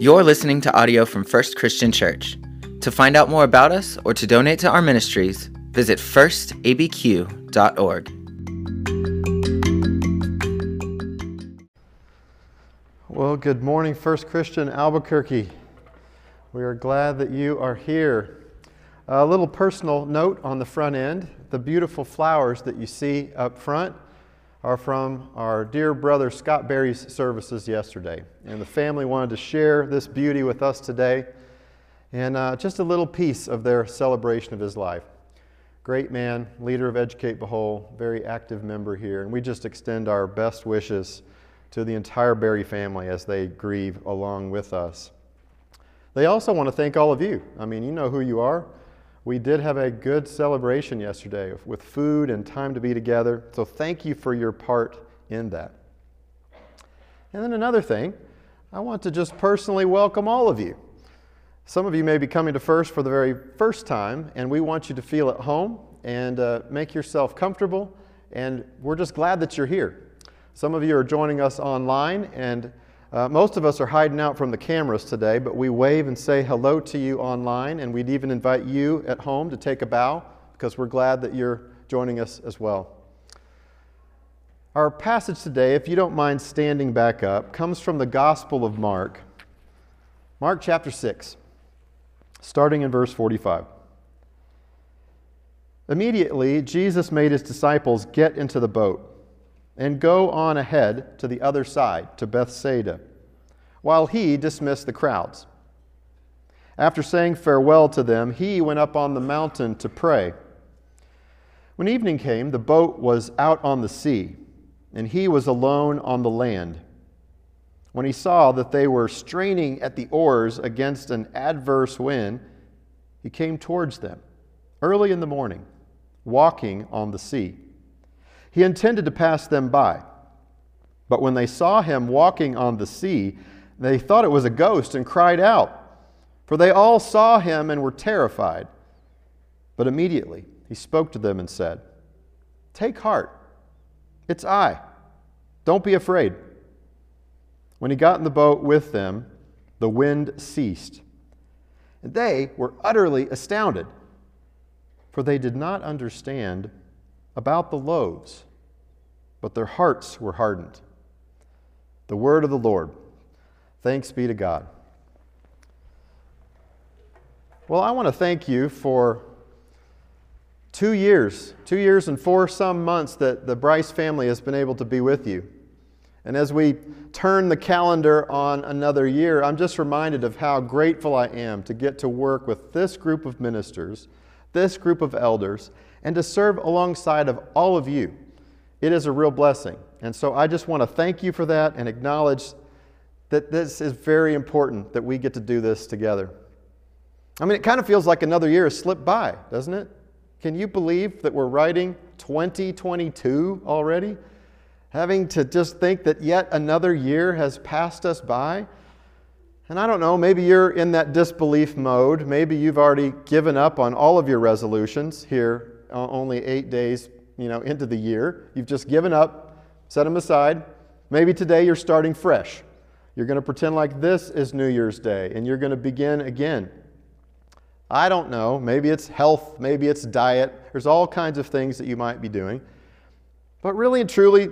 You're listening to audio from First Christian Church. To find out more about us or to donate to our ministries, visit firstabq.org. Well, good morning, First Christian Albuquerque. We are glad that you are here. A little personal note on the front end the beautiful flowers that you see up front are from our dear brother Scott Berry's services yesterday. And the family wanted to share this beauty with us today and uh, just a little piece of their celebration of his life. Great man, leader of Educate Behold, very active member here. And we just extend our best wishes to the entire Berry family as they grieve along with us. They also want to thank all of you. I mean, you know who you are. We did have a good celebration yesterday with food and time to be together. So thank you for your part in that. And then another thing, I want to just personally welcome all of you. Some of you may be coming to First for the very first time, and we want you to feel at home and uh, make yourself comfortable. And we're just glad that you're here. Some of you are joining us online, and uh, most of us are hiding out from the cameras today, but we wave and say hello to you online, and we'd even invite you at home to take a bow because we're glad that you're joining us as well. Our passage today, if you don't mind standing back up, comes from the Gospel of Mark, Mark chapter 6, starting in verse 45. Immediately, Jesus made his disciples get into the boat and go on ahead to the other side, to Bethsaida, while he dismissed the crowds. After saying farewell to them, he went up on the mountain to pray. When evening came, the boat was out on the sea, and he was alone on the land. When he saw that they were straining at the oars against an adverse wind, he came towards them early in the morning, walking on the sea. He intended to pass them by. But when they saw him walking on the sea, they thought it was a ghost and cried out, for they all saw him and were terrified. But immediately he spoke to them and said, Take heart, it's I. Don't be afraid. When he got in the boat with them, the wind ceased. And they were utterly astounded, for they did not understand about the loaves but their hearts were hardened. The word of the Lord. Thanks be to God. Well, I want to thank you for two years, two years and four some months that the Bryce family has been able to be with you. And as we turn the calendar on another year, I'm just reminded of how grateful I am to get to work with this group of ministers, this group of elders, and to serve alongside of all of you it is a real blessing. And so I just want to thank you for that and acknowledge that this is very important that we get to do this together. I mean, it kind of feels like another year has slipped by, doesn't it? Can you believe that we're writing 2022 already? Having to just think that yet another year has passed us by? And I don't know, maybe you're in that disbelief mode. Maybe you've already given up on all of your resolutions here, uh, only eight days you know, into the year. You've just given up, set them aside. Maybe today you're starting fresh. You're going to pretend like this is New Year's Day and you're going to begin again. I don't know. Maybe it's health, maybe it's diet. There's all kinds of things that you might be doing. But really and truly,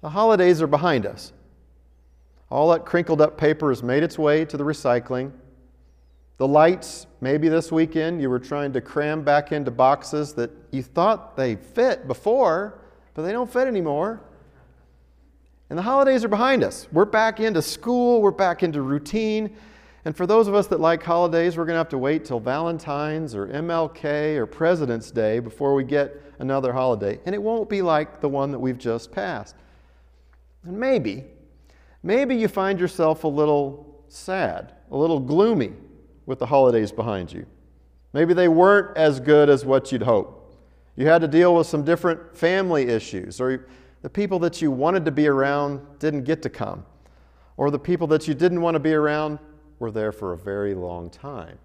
the holidays are behind us. All that crinkled up paper has made its way to the recycling. The lights, maybe this weekend you were trying to cram back into boxes that you thought they fit before, but they don't fit anymore. And the holidays are behind us. We're back into school, we're back into routine. And for those of us that like holidays, we're going to have to wait till Valentine's or MLK or President's Day before we get another holiday. And it won't be like the one that we've just passed. And maybe, maybe you find yourself a little sad, a little gloomy with the holidays behind you. Maybe they weren't as good as what you'd hope. You had to deal with some different family issues, or the people that you wanted to be around didn't get to come, or the people that you didn't want to be around were there for a very long time.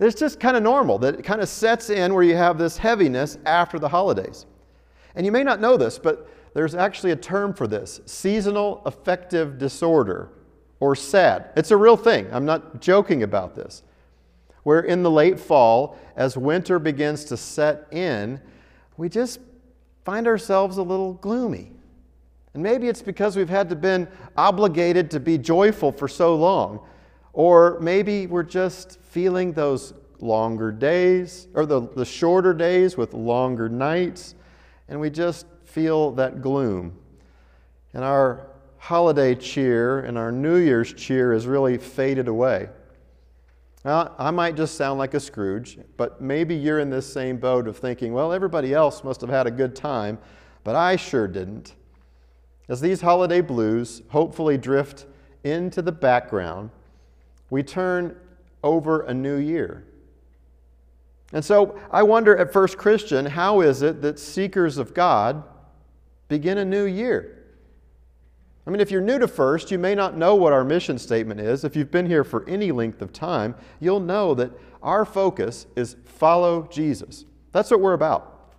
It's just kind of normal that it kind of sets in where you have this heaviness after the holidays. And you may not know this, but there's actually a term for this seasonal affective disorder or sad. It's a real thing. I'm not joking about this. Where in the late fall, as winter begins to set in, we just find ourselves a little gloomy. And maybe it's because we've had to been obligated to be joyful for so long. Or maybe we're just feeling those longer days, or the, the shorter days with longer nights, and we just feel that gloom. And our holiday cheer and our New Year's cheer has really faded away. Now, I might just sound like a Scrooge, but maybe you're in this same boat of thinking, well, everybody else must have had a good time, but I sure didn't. As these holiday blues hopefully drift into the background, we turn over a new year. And so I wonder at First Christian, how is it that seekers of God begin a new year? I mean, if you're new to First, you may not know what our mission statement is. If you've been here for any length of time, you'll know that our focus is follow Jesus. That's what we're about.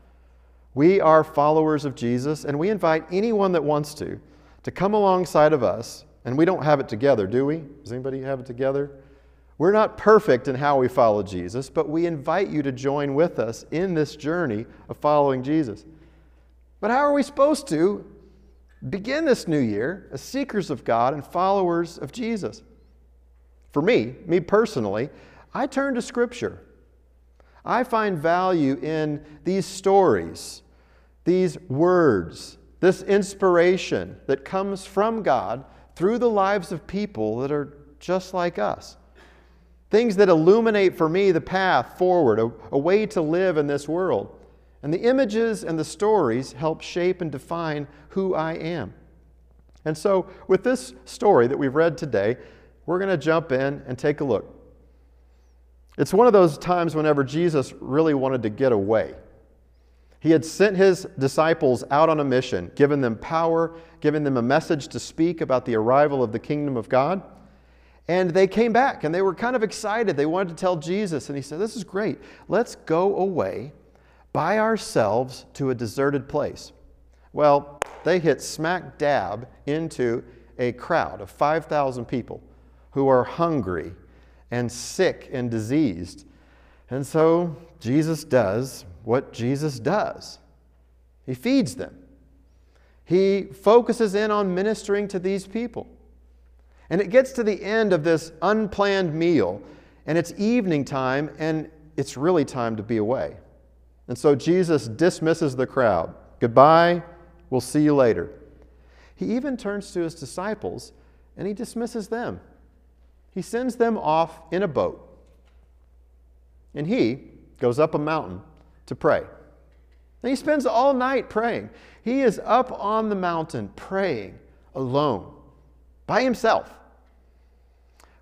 We are followers of Jesus, and we invite anyone that wants to to come alongside of us. And we don't have it together, do we? Does anybody have it together? We're not perfect in how we follow Jesus, but we invite you to join with us in this journey of following Jesus. But how are we supposed to begin this new year as seekers of God and followers of Jesus? For me, me personally, I turn to Scripture. I find value in these stories these words, this inspiration that comes from God through the lives of people that are just like us. Things that illuminate for me the path forward, a, a, way to live in this world. And the images and the stories help shape and define who I am. And so, with this story that we've read today, we're going to jump in and take a look. It's one of those times whenever Jesus really wanted to get away. He had sent his disciples out on a mission, given them power, given them a message to speak about the arrival of the kingdom of God. And they came back and they were kind of excited. They wanted to tell Jesus. And he said, This is great. Let's go away by ourselves to a deserted place. Well, they hit smack dab into a crowd of 5,000 people who are hungry and sick and diseased. And so Jesus does what Jesus does He feeds them, He focuses in on ministering to these people. And it gets to the end of this unplanned meal, and it's evening time, and it's really time to be away. And so Jesus dismisses the crowd. Goodbye, we'll see you later. He even turns to his disciples and he dismisses them. He sends them off in a boat. And he goes up a mountain to pray. And he spends all night praying. He is up on the mountain praying alone, by himself.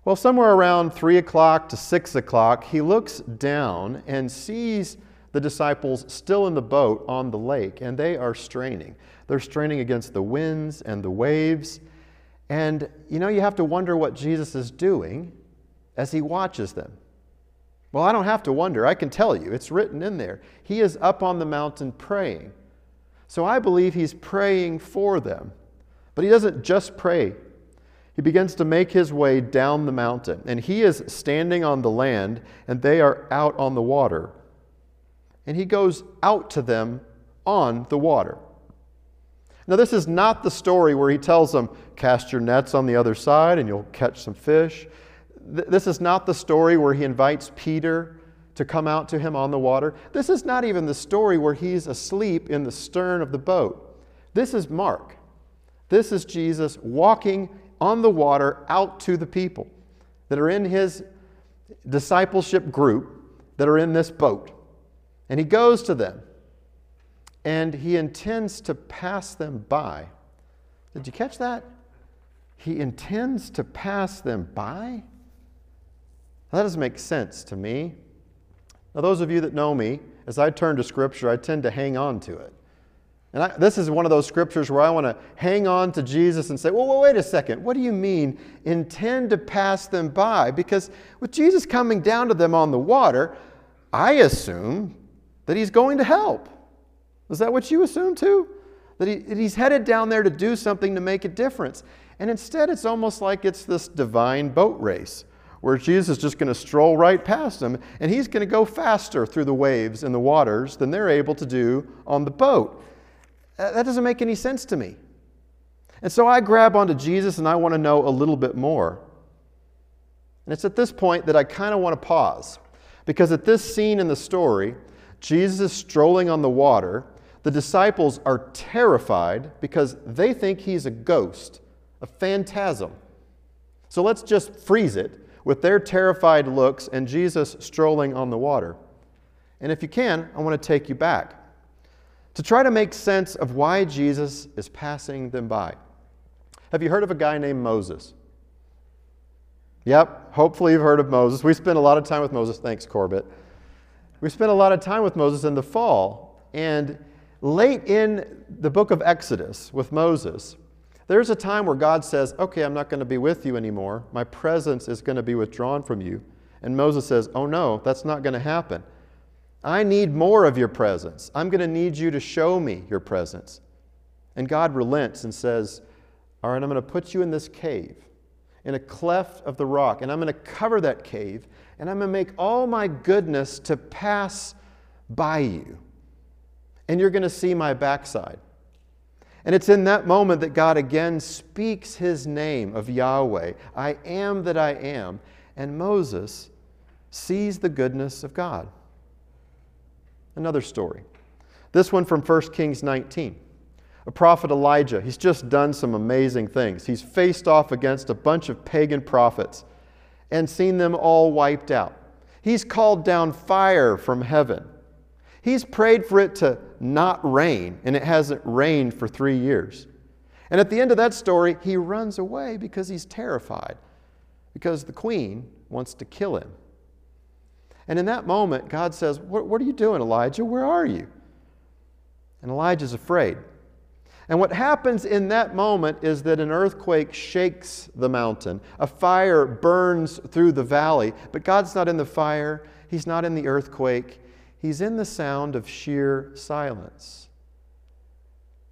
Well, somewhere around 3 o'clock to 6 o'clock, he looks down and sees the disciples still in the boat on the lake, and they are straining. They're straining against the winds and the waves. And you know, you have to wonder what Jesus is doing as he watches them. Well, I don't have to wonder. I can tell you. It's written in there. He is up on the mountain praying. So I believe he's praying for them. But he doesn't just pray, he begins to make his way down the mountain. And he is standing on the land, and they are out on the water. And he goes out to them on the water. Now, this is not the story where he tells them, Cast your nets on the other side and you'll catch some fish th- this is not the story where he invites Peter to come out to him on the water. This is not even the story where he's asleep in the stern of the boat. This is Mark. This is Jesus walking on the water out to the people that are in his discipleship group that are in this boat. And he goes to them and he intends to pass them by. Did you catch that? He intends to pass them by? That doesn't make sense to me. Now, those of you that know me, as I turn to Scripture, I tend to hang on to it. And I, this is one of those scriptures where I want to hang on to Jesus and say, well, well, wait a second. What do you mean, intend to pass them by? Because with Jesus coming down to them on the water, I assume that he's going to help. Is that what you assume too? That he, that he's headed down there to do something to make a difference. And instead, it's almost like it's this divine boat race where Jesus is just going to stroll right past them and he's going to go faster through the waves and the waters than they're able to do on the boat. That doesn't make any sense to me. And so I grab onto Jesus and I want to know a little bit more. And it's at this point that I kind of want to pause. Because at this scene in the story, Jesus is strolling on the water. The disciples are terrified because they think he's a ghost, a phantasm. So let's just freeze it with their terrified looks and Jesus strolling on the water. And if you can, I want to take you back to try to make sense of why Jesus is passing them by. Have you heard of a guy named Moses? Yep, hopefully you've heard of Moses. We spent a lot of time with Moses. Thanks, Corbett. We spent a lot of time with Moses in the fall. And late in the book of Exodus with Moses, there's a time where God says, Okay, I'm not going to be with you anymore. My presence is going to be withdrawn from you. And Moses says, Oh no, that's not going to happen. I need more of your presence. I'm going to need you to show me your presence. And God relents and says, all right, I'm going to put you in this cave, in a cleft of the rock, and I'm going to cover that cave, and I'm going to make all my goodness to pass by you. And you're going to see my backside. And it's in that moment that God again speaks his name of Yahweh I am that I am. And Moses sees the goodness of God. Another story. This one from 1 Kings 19 a prophet Elijah. He's just done some amazing things. He's faced off against a bunch of pagan prophets and seen them all wiped out. He's called down fire from heaven. He's prayed for it to not rain, and it hasn't rained for three years. And at the end of that story, he runs away because he's terrified, because the queen wants to kill him. And in that moment, God says, What, what are you doing, Elijah? Where are you? And Elijah's afraid. And what happens in that moment is that an earthquake shakes the mountain. A fire burns through the valley, but God's not in the fire, He's not in the earthquake. He's in the sound of sheer silence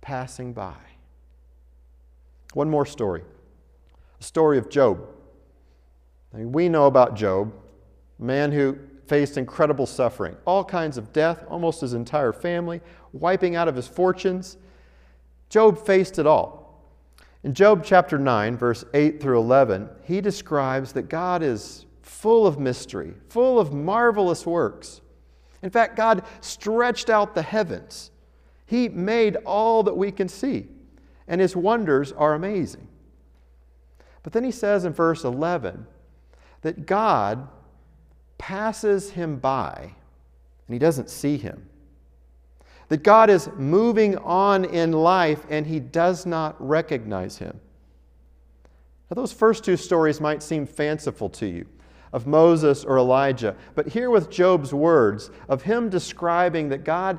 passing by. One more story a story of Job. I mean, we know about Job, a man who faced incredible suffering, all kinds of death, almost his entire family, wiping out of his fortunes. Job faced it all. In Job chapter 9, verse 8 through 11, he describes that God is full of mystery, full of marvelous works. In fact, God stretched out the heavens. He made all that we can see, and his wonders are amazing. But then he says in verse 11 that God passes him by and he doesn't see him. That God is moving on in life and he does not recognize him. Now, those first two stories might seem fanciful to you of Moses or Elijah, but here with Job's words of him describing that God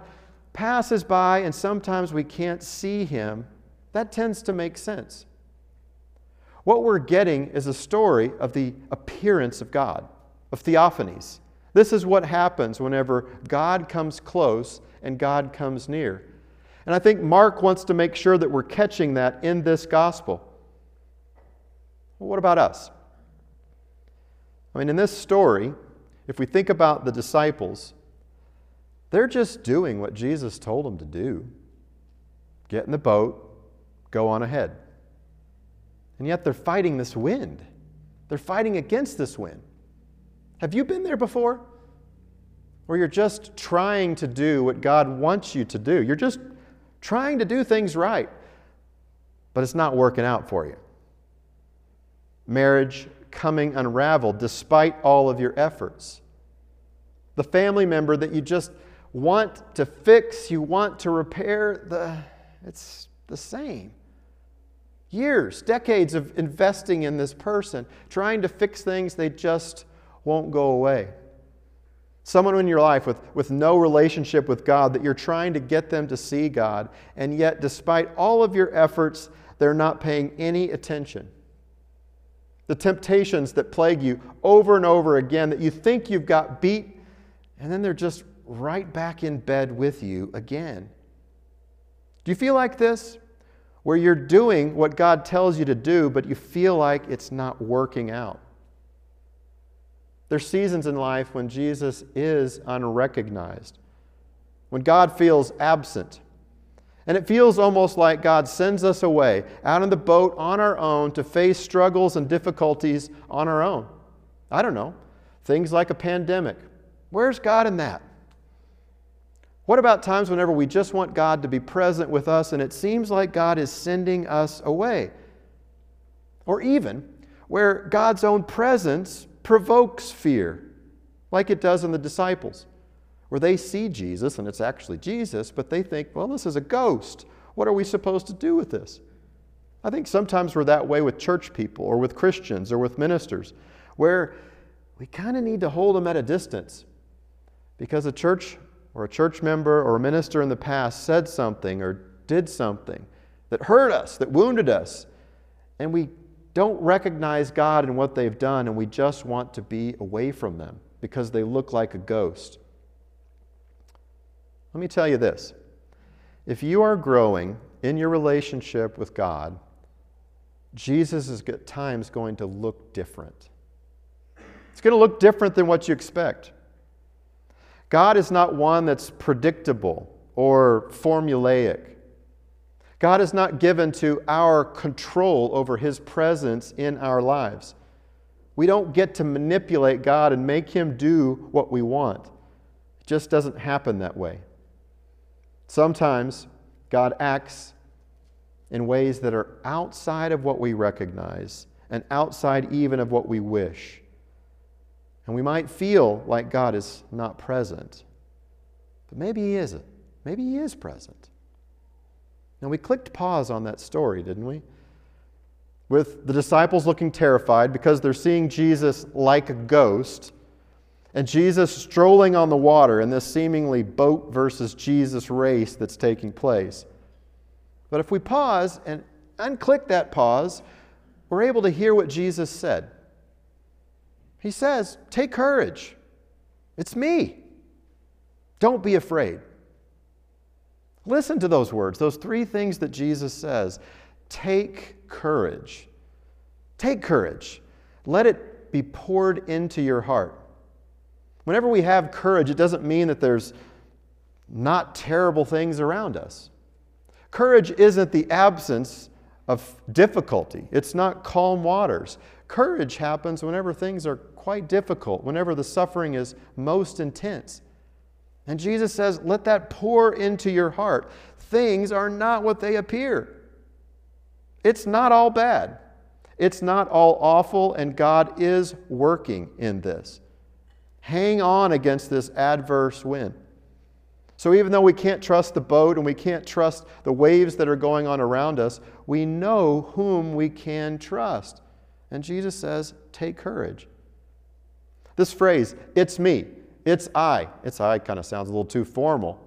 passes by and sometimes we can't see him, that tends to make sense. What we're getting is a story of the appearance of God, of theophanies. This is what happens whenever God comes close and God comes near. And I think Mark wants to make sure that we're catching that in this gospel. Well, what about us? I mean, in this story, if we think about the disciples, they're just doing what Jesus told them to do get in the boat, go on ahead. And yet they're fighting this wind. They're fighting against this wind. Have you been there before? Where you're just trying to do what God wants you to do. You're just trying to do things right, but it's not working out for you. Marriage coming unraveled despite all of your efforts. The family member that you just want to fix, you want to repair, the, it's the same. Years, decades of investing in this person, trying to fix things, they just won't go away. Someone in your life with, with no relationship with God that you're trying to get them to see God, and yet, despite all of your efforts, they're not paying any attention. The temptations that plague you over and over again that you think you've got beat, and then they're just right back in bed with you again. Do you feel like this? Where you're doing what God tells you to do, but you feel like it's not working out. There's seasons in life when Jesus is unrecognized, when God feels absent. And it feels almost like God sends us away out in the boat on our own to face struggles and difficulties on our own. I don't know, things like a pandemic. Where's God in that? What about times whenever we just want God to be present with us and it seems like God is sending us away? Or even where God's own presence provokes fear, like it does in the disciples, where they see Jesus and it's actually Jesus, but they think, well, this is a ghost. What are we supposed to do with this? I think sometimes we're that way with church people or with Christians or with ministers, where we kind of need to hold them at a distance because a church or a church member or a minister in the past said something or did something that hurt us, that wounded us, and we don't recognize God in what they've done, and we just want to be away from them because they look like a ghost. Let me tell you this if you are growing in your relationship with God, Jesus is at times going to look different. It's going to look different than what you expect. God is not one that's predictable or formulaic. God is not given to our control over His presence in our lives. We don't get to manipulate God and make Him do what we want. It just doesn't happen that way. Sometimes God acts in ways that are outside of what we recognize and outside even of what we wish. And we might feel like God is not present. But maybe He isn't. Maybe He is present. Now, we clicked pause on that story, didn't we? With the disciples looking terrified because they're seeing Jesus like a ghost, and Jesus strolling on the water in this seemingly boat versus Jesus race that's taking place. But if we pause and unclick that pause, we're able to hear what Jesus said. He says, Take courage. It's me. Don't be afraid. Listen to those words, those three things that Jesus says. Take courage. Take courage. Let it be poured into your heart. Whenever we have courage, it doesn't mean that there's not terrible things around us. Courage isn't the absence of difficulty, it's not calm waters. Courage happens whenever things are quite difficult, whenever the suffering is most intense. And Jesus says, let that pour into your heart. Things are not what they appear. It's not all bad. It's not all awful, and God is working in this. Hang on against this adverse wind. So, even though we can't trust the boat and we can't trust the waves that are going on around us, we know whom we can trust. And Jesus says, Take courage. This phrase, it's me, it's I, it's I kind of sounds a little too formal.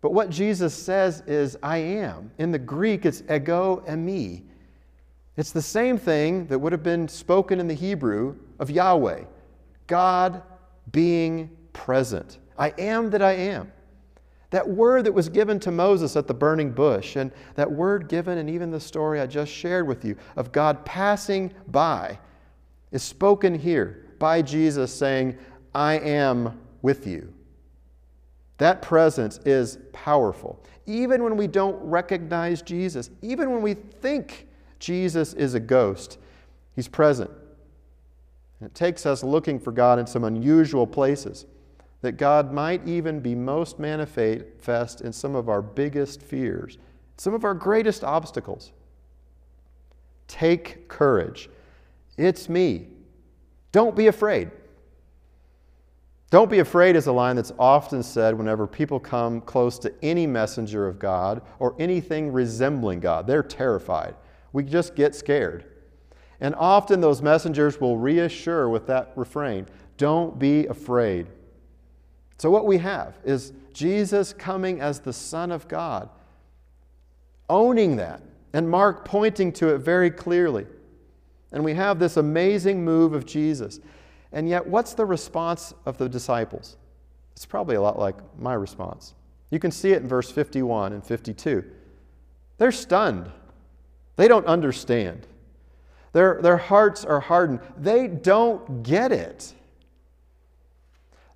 But what Jesus says is, I am. In the Greek, it's ego eimi. It's the same thing that would have been spoken in the Hebrew of Yahweh God being present. I am that I am. That word that was given to Moses at the burning bush, and that word given and even the story I just shared with you of God passing by, is spoken here by Jesus saying, I am with you. That presence is powerful. Even when we don't recognize Jesus, even when we think Jesus is a ghost, He's present. It takes us looking for God in some unusual places, that God might even be most manifest in some of our biggest fears, some of our greatest obstacles. Take courage. It's me. Don't be afraid. Don't be afraid is a line that's often said whenever people come close to any messenger of God or anything resembling God. They're terrified. We just get scared. And often those messengers will reassure with that refrain don't be afraid. So, what we have is Jesus coming as the Son of God, owning that, and Mark pointing to it very clearly. And we have this amazing move of Jesus. And yet, what's the response of the disciples? It's probably a lot like my response. You can see it in verse 51 and 52. They're stunned. They don't understand. Their, their hearts are hardened. They don't get it.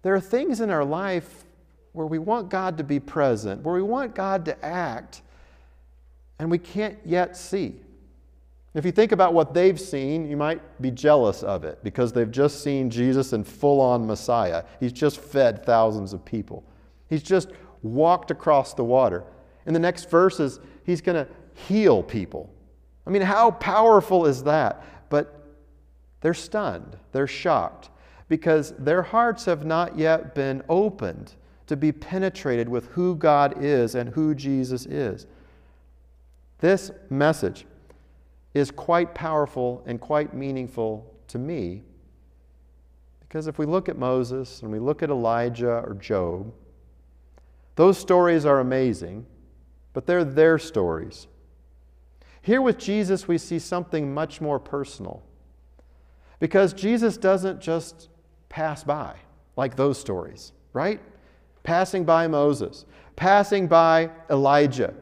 There are things in our life where we want God to be present, where we want God to act, and we can't yet see. If you think about what they've seen, you might be jealous of it because they've just seen Jesus in full on Messiah. He's just fed thousands of people, he's just walked across the water. In the next verses, he's going to heal people. I mean, how powerful is that? But they're stunned, they're shocked because their hearts have not yet been opened to be penetrated with who God is and who Jesus is. This message is quite powerful and quite meaningful to me because if we look at Moses and we look at Elijah or Job, those stories are amazing, but they're their stories. Here with Jesus, we see something much more personal. Because Jesus doesn't just pass by like those stories, right? Passing by Moses, passing by Elijah,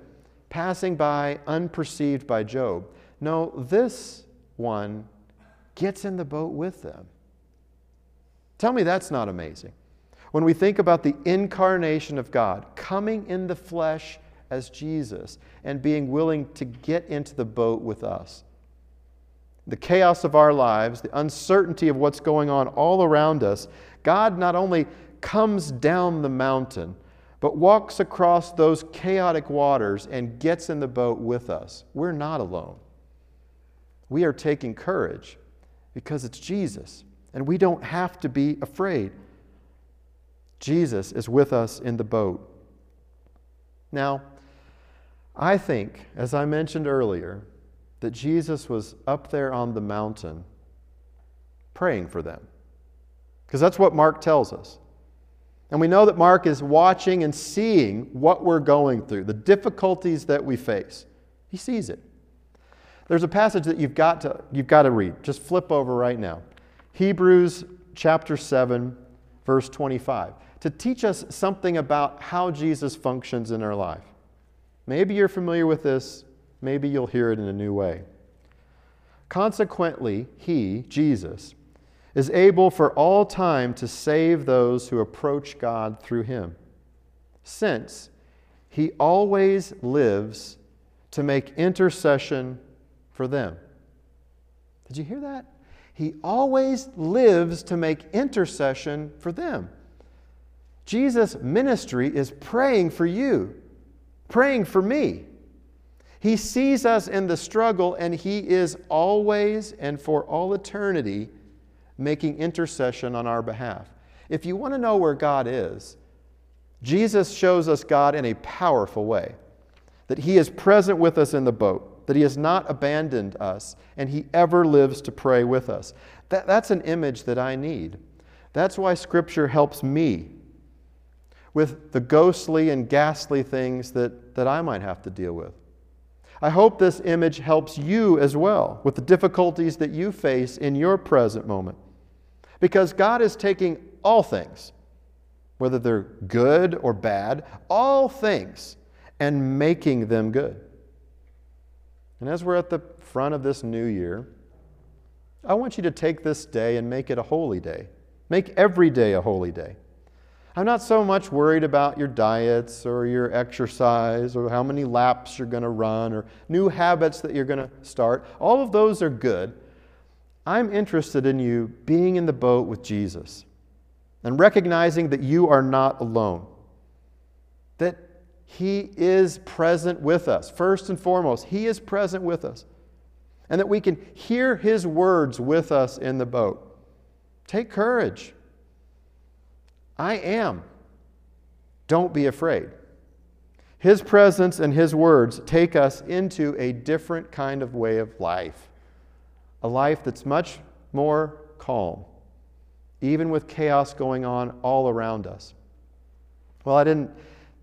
passing by unperceived by Job. No, this one gets in the boat with them. Tell me that's not amazing. When we think about the incarnation of God coming in the flesh as Jesus and being willing to get into the boat with us. The chaos of our lives, the uncertainty of what's going on all around us, God not only comes down the mountain, but walks across those chaotic waters and gets in the boat with us. We're not alone. We are taking courage because it's Jesus, and we don't have to be afraid. Jesus is with us in the boat. Now, I think, as I mentioned earlier, that Jesus was up there on the mountain praying for them. Because that's what Mark tells us. And we know that Mark is watching and seeing what we're going through, the difficulties that we face. He sees it. There's a passage that you've got to, you've got to read. Just flip over right now. Hebrews chapter 7, verse 25, to teach us something about how Jesus functions in our life. Maybe you're familiar with this, maybe you'll hear it in a new way. Consequently, he, Jesus, is able for all time to save those who approach God through him, since he always lives to make intercession for them. Did you hear that? He always lives to make intercession for them. Jesus' ministry is praying for you praying for me. He sees us in the struggle, and He is always and for all eternity making intercession on our behalf. If you want to know where God is, Jesus shows us God in a powerful way. That He is present with us in the boat, that He has not abandoned us, and He ever lives to pray with us. That, that's an image that I need. That's why Scripture helps me with the ghostly and ghastly things that, that I might have to deal with. I hope this image helps you as well with the difficulties that you face in your present moment. Because God is taking all things, whether they're good or bad, all things, and making them good. And as we're at the front of this new year, I want you to take this day and make it a holy day. Make every day a holy day. I'm not so much worried about your diets or your exercise or how many laps you're going to run or new habits that you're going to start. All of those are good. I'm interested in you being in the boat with Jesus and recognizing that you are not alone, that He is present with us. First and foremost, He is present with us, and that we can hear His words with us in the boat. Take courage. I am. Don't be afraid. His presence and His words take us into a different kind of way of life, a life that's much more calm, even with chaos going on all around us. Well, I didn't,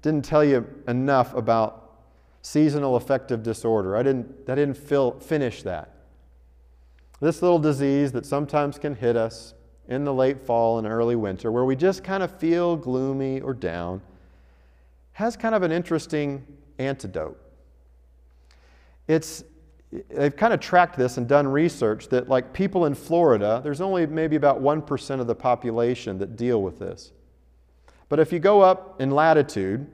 didn't tell you enough about seasonal affective disorder. I didn't, I didn't fill, finish that. This little disease that sometimes can hit us in the late fall and early winter where we just kind of feel gloomy or down has kind of an interesting antidote. It's, they've kind of tracked this and done research that, like people in Florida, there's only maybe about 1% of the population that deal with this. But if you go up in latitude,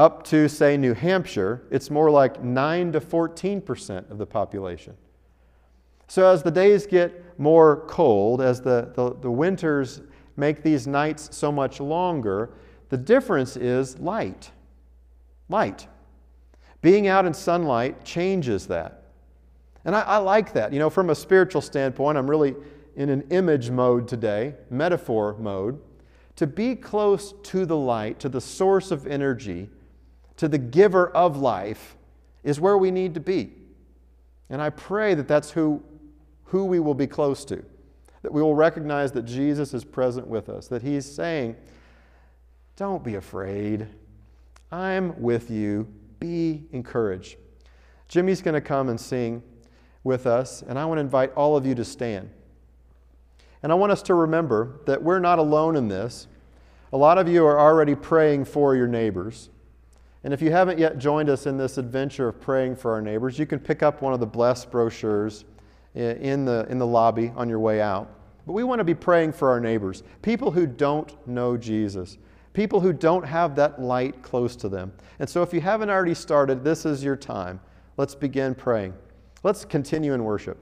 up to, say, New Hampshire, it's more like 9 to 14% of the population. So as the days get more cold, as the, the, the winters make these nights so much longer, the difference is light. Light. Being out in sunlight changes that. And I, I, like that. You know, from a spiritual standpoint, I'm really in an image mode today, metaphor mode. To be close to the light, to the source of energy, to the giver of life, is where we need to be. And I pray that that's who, who we will be close to, that we will recognize that Jesus is present with us, that He's saying, Don't be afraid. I'm with you. Be encouraged. Jimmy's going to come and sing with us, and I want to invite all of you to stand. And I want us to remember that we're not alone in this. A lot of you are already praying for your neighbors. And if you haven't yet joined us in this adventure of praying for our neighbors, you can pick up one of the blessed brochures in the, in the lobby on your way out. But we want to be praying for our neighbors, people who don't know Jesus, people who don't have that light close to them. And so if you haven't already started, this is your time. Let's begin praying. Let's continue in worship.